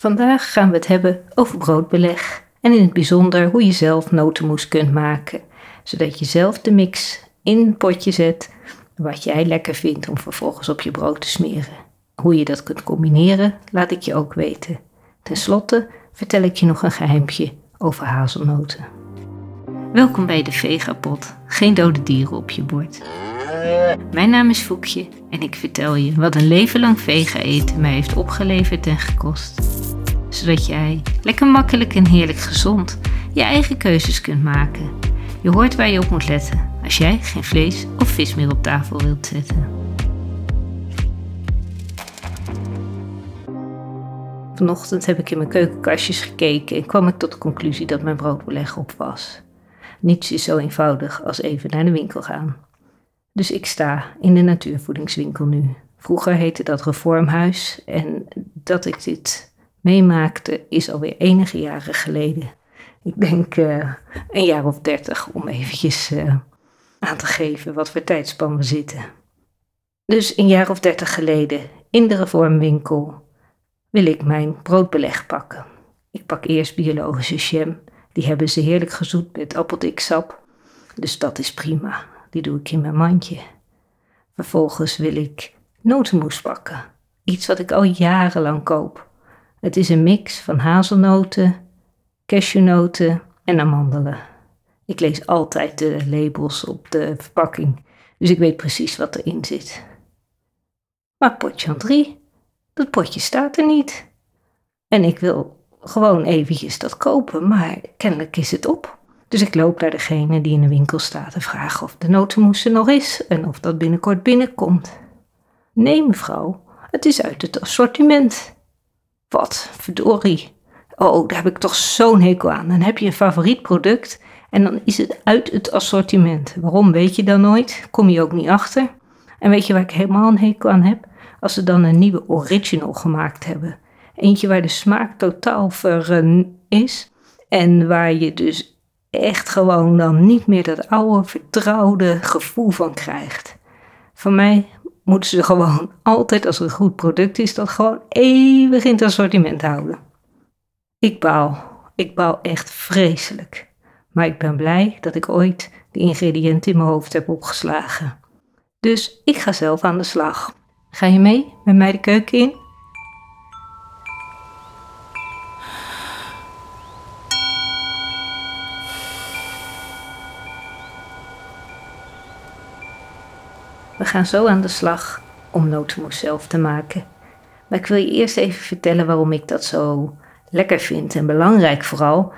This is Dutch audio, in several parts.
Vandaag gaan we het hebben over broodbeleg en in het bijzonder hoe je zelf notenmoes kunt maken, zodat je zelf de mix in een potje zet wat jij lekker vindt om vervolgens op je brood te smeren. Hoe je dat kunt combineren, laat ik je ook weten. Ten slotte vertel ik je nog een geheimpje over hazelnoten. Welkom bij de Vegapot, geen dode dieren op je bord. Mijn naam is Foekje en ik vertel je wat een leven lang vega eten mij heeft opgeleverd en gekost. Zodat jij lekker makkelijk en heerlijk gezond je eigen keuzes kunt maken. Je hoort waar je op moet letten als jij geen vlees of vis meer op tafel wilt zetten. Vanochtend heb ik in mijn keukenkastjes gekeken en kwam ik tot de conclusie dat mijn broodbeleg op was. Niets is zo eenvoudig als even naar de winkel gaan. Dus ik sta in de natuurvoedingswinkel nu. Vroeger heette dat Reformhuis en dat ik dit meemaakte is alweer enige jaren geleden. Ik denk uh, een jaar of dertig om eventjes uh, aan te geven wat voor tijdspan we zitten. Dus een jaar of dertig geleden in de Reformwinkel wil ik mijn broodbeleg pakken. Ik pak eerst biologische jam. Die hebben ze heerlijk gezoet met appeldiksap. Dus dat is prima. Die doe ik in mijn mandje. Vervolgens wil ik notenmoes pakken. Iets wat ik al jarenlang koop. Het is een mix van hazelnoten, cashewnoten en amandelen. Ik lees altijd de labels op de verpakking, dus ik weet precies wat erin zit. Maar potje 3, dat potje staat er niet. En ik wil gewoon eventjes dat kopen, maar kennelijk is het op. Dus ik loop naar degene die in de winkel staat en vraag of de notenmoes er nog is en of dat binnenkort binnenkomt. Nee, mevrouw, het is uit het assortiment. Wat, verdorie. Oh, daar heb ik toch zo'n hekel aan. Dan heb je een favoriet product en dan is het uit het assortiment. Waarom weet je dan nooit? Kom je ook niet achter. En weet je waar ik helemaal een hekel aan heb? Als ze dan een nieuwe original gemaakt hebben. Eentje waar de smaak totaal ver is. En waar je dus echt gewoon dan niet meer dat oude vertrouwde gevoel van krijgt. Van mij moeten ze gewoon altijd, als er een goed product is, dat gewoon eeuwig in het assortiment houden. Ik baal. Ik baal echt vreselijk. Maar ik ben blij dat ik ooit de ingrediënten in mijn hoofd heb opgeslagen. Dus ik ga zelf aan de slag. Ga je mee met mij de keuken in? We gaan zo aan de slag om notenmoes zelf te maken. Maar ik wil je eerst even vertellen waarom ik dat zo lekker vind en belangrijk vooral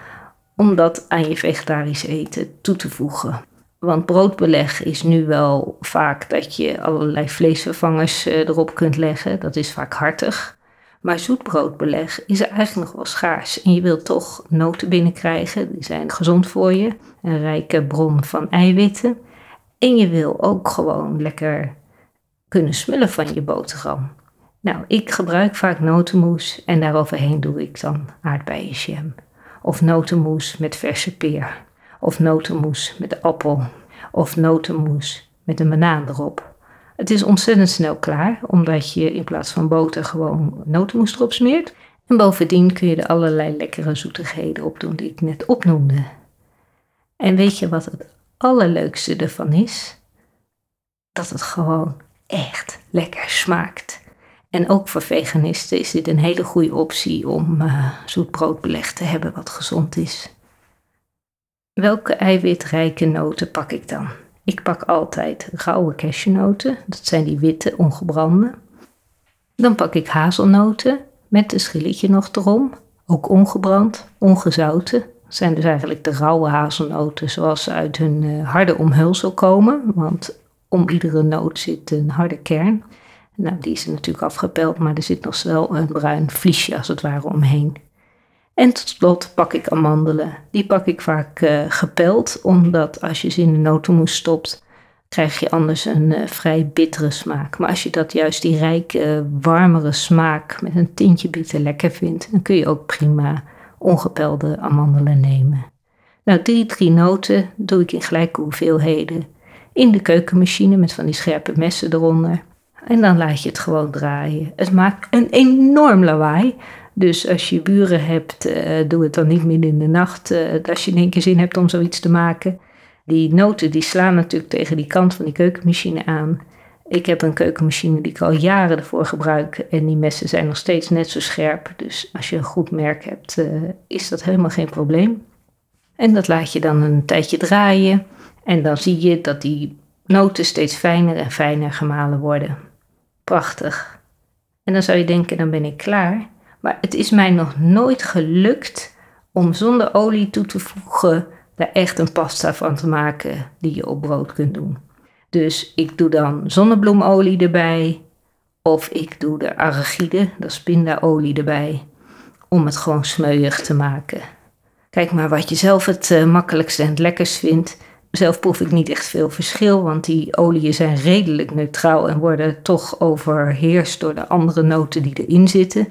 om dat aan je vegetarisch eten toe te voegen. Want broodbeleg is nu wel vaak dat je allerlei vleesvervangers eh, erop kunt leggen. Dat is vaak hartig. Maar zoetbroodbeleg is er eigenlijk nog wel schaars. En je wilt toch noten binnenkrijgen. Die zijn gezond voor je. Een rijke bron van eiwitten. En je wil ook gewoon lekker kunnen smullen van je boterham. Nou, ik gebruik vaak notenmoes en daaroverheen doe ik dan aardbeienjam. Of notenmoes met verse peer. Of notenmoes met appel. Of notenmoes met een banaan erop. Het is ontzettend snel klaar, omdat je in plaats van boter gewoon notenmoes erop smeert. En bovendien kun je er allerlei lekkere zoetigheden op doen die ik net opnoemde. En weet je wat het allerleukste ervan is? Dat het gewoon echt lekker smaakt. En ook voor veganisten is dit een hele goede optie om uh, zoet broodbeleg te hebben wat gezond is. Welke eiwitrijke noten pak ik dan? Ik pak altijd rauwe cashewnoten, dat zijn die witte ongebrande. Dan pak ik hazelnoten met een schilletje nog erom, ook ongebrand, ongezouten zijn dus eigenlijk de rauwe hazelnoten zoals ze uit hun uh, harde omhulsel komen. Want om iedere noot zit een harde kern. Nou, die is natuurlijk afgepeld, maar er zit nog wel een bruin vliesje als het ware omheen. En tot slot pak ik amandelen. Die pak ik vaak uh, gepeld, omdat als je ze in de notenmoes stopt, krijg je anders een uh, vrij bittere smaak. Maar als je dat juist die rijke, warmere smaak met een tintje bitter lekker vindt, dan kun je ook prima ongepelde amandelen nemen. Nou, die drie noten doe ik in gelijke hoeveelheden in de keukenmachine met van die scherpe messen eronder. En dan laat je het gewoon draaien. Het maakt een enorm lawaai. Dus als je buren hebt, uh, doe het dan niet midden in de nacht. Uh, als je in één keer zin hebt om zoiets te maken. Die noten die slaan natuurlijk tegen die kant van die keukenmachine aan. Ik heb een keukenmachine die ik al jaren ervoor gebruik. En die messen zijn nog steeds net zo scherp. Dus als je een goed merk hebt, uh, is dat helemaal geen probleem. En dat laat je dan een tijdje draaien. En dan zie je dat die noten steeds fijner en fijner gemalen worden. Prachtig. En dan zou je denken, dan ben ik klaar. Maar het is mij nog nooit gelukt om zonder olie toe te voegen daar echt een pasta van te maken die je op brood kunt doen. Dus ik doe dan zonnebloemolie erbij of ik doe de arachide, dat is pindaolie erbij, om het gewoon smeuig te maken. Kijk maar wat je zelf het uh, makkelijkste en het lekkerst vindt. Zelf proef ik niet echt veel verschil, want die oliën zijn redelijk neutraal en worden toch overheerst door de andere noten die erin zitten.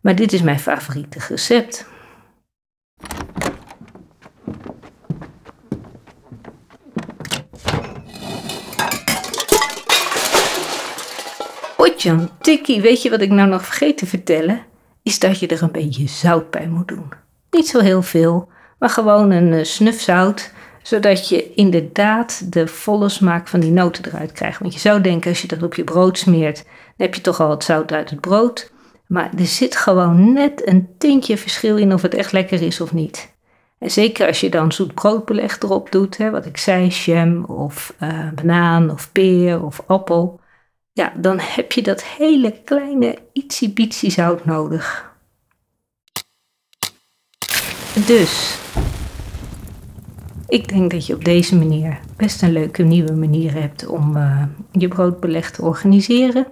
Maar dit is mijn favoriete recept. Potjan tikkie, weet je wat ik nou nog vergeten te vertellen? Is dat je er een beetje zout bij moet doen. Niet zo heel veel, maar gewoon een uh, snuf zout zodat je inderdaad de volle smaak van die noten eruit krijgt. Want je zou denken, als je dat op je brood smeert, dan heb je toch al het zout uit het brood. Maar er zit gewoon net een tintje verschil in of het echt lekker is of niet. En zeker als je dan zoet broodbeleg erop doet, hè, wat ik zei, jam of uh, banaan of peer of appel. Ja, dan heb je dat hele kleine ietsie bietsie zout nodig. Dus, ik denk dat je op deze manier best een leuke nieuwe manier hebt om uh, je broodbeleg te organiseren.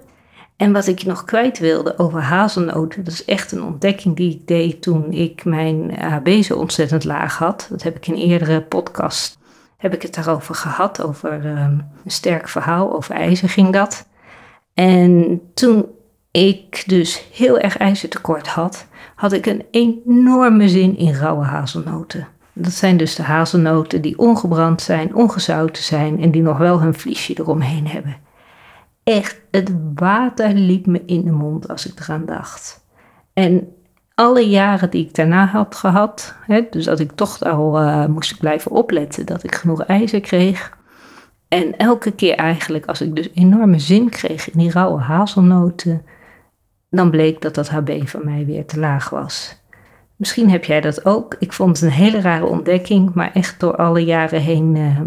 En wat ik nog kwijt wilde over hazelnoten, dat is echt een ontdekking die ik deed toen ik mijn HB zo ontzettend laag had. Dat heb ik in eerdere podcast heb ik het daarover gehad, over um, een sterk verhaal, over ijzer ging dat. En toen ik dus heel erg ijzertekort had, had ik een enorme zin in rauwe hazelnoten. Dat zijn dus de hazelnoten die ongebrand zijn, ongezouten zijn en die nog wel hun vliesje eromheen hebben. Echt, het water liep me in de mond als ik eraan dacht. En alle jaren die ik daarna had gehad, hè, dus dat ik toch al uh, moest blijven opletten dat ik genoeg ijzer kreeg. En elke keer eigenlijk, als ik dus enorme zin kreeg in die rauwe hazelnoten, dan bleek dat dat HB van mij weer te laag was. Misschien heb jij dat ook. Ik vond het een hele rare ontdekking, maar echt door alle jaren heen uh,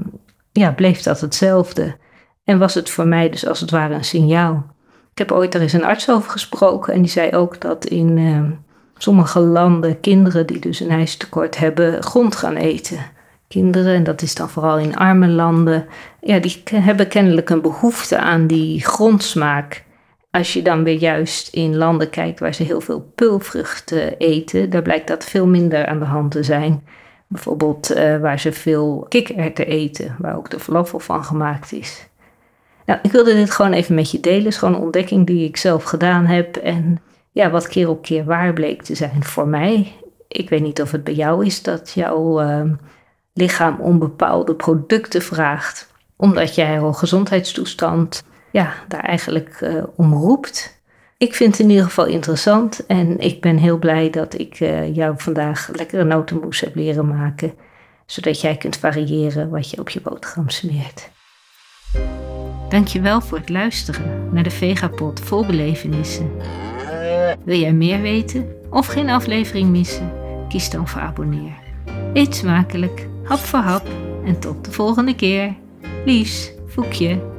ja, bleef dat hetzelfde. En was het voor mij dus als het ware een signaal. Ik heb ooit er eens een arts over gesproken en die zei ook dat in uh, sommige landen kinderen die dus een ijstekort hebben grond gaan eten. Kinderen, en dat is dan vooral in arme landen, ja, die hebben kennelijk een behoefte aan die grondsmaak. Als je dan weer juist in landen kijkt waar ze heel veel pulvruchten eten, daar blijkt dat veel minder aan de hand te zijn. Bijvoorbeeld uh, waar ze veel kikkererwten eten, waar ook de falafel van gemaakt is. Nou, ik wilde dit gewoon even met je delen. Het is gewoon een ontdekking die ik zelf gedaan heb. En ja, wat keer op keer waar bleek te zijn voor mij. Ik weet niet of het bij jou is dat jouw uh, lichaam om bepaalde producten vraagt. Omdat jij al gezondheidstoestand ja, daar eigenlijk uh, om roept. Ik vind het in ieder geval interessant en ik ben heel blij dat ik uh, jou vandaag lekkere notenmoes heb leren maken, zodat jij kunt variëren wat je op je boterham smeert. Dankjewel voor het luisteren naar de Vegapod vol belevenissen. Wil jij meer weten of geen aflevering missen? Kies dan voor abonneer. Eet smakelijk, hap voor hap en tot de volgende keer. Liefs, Voekje.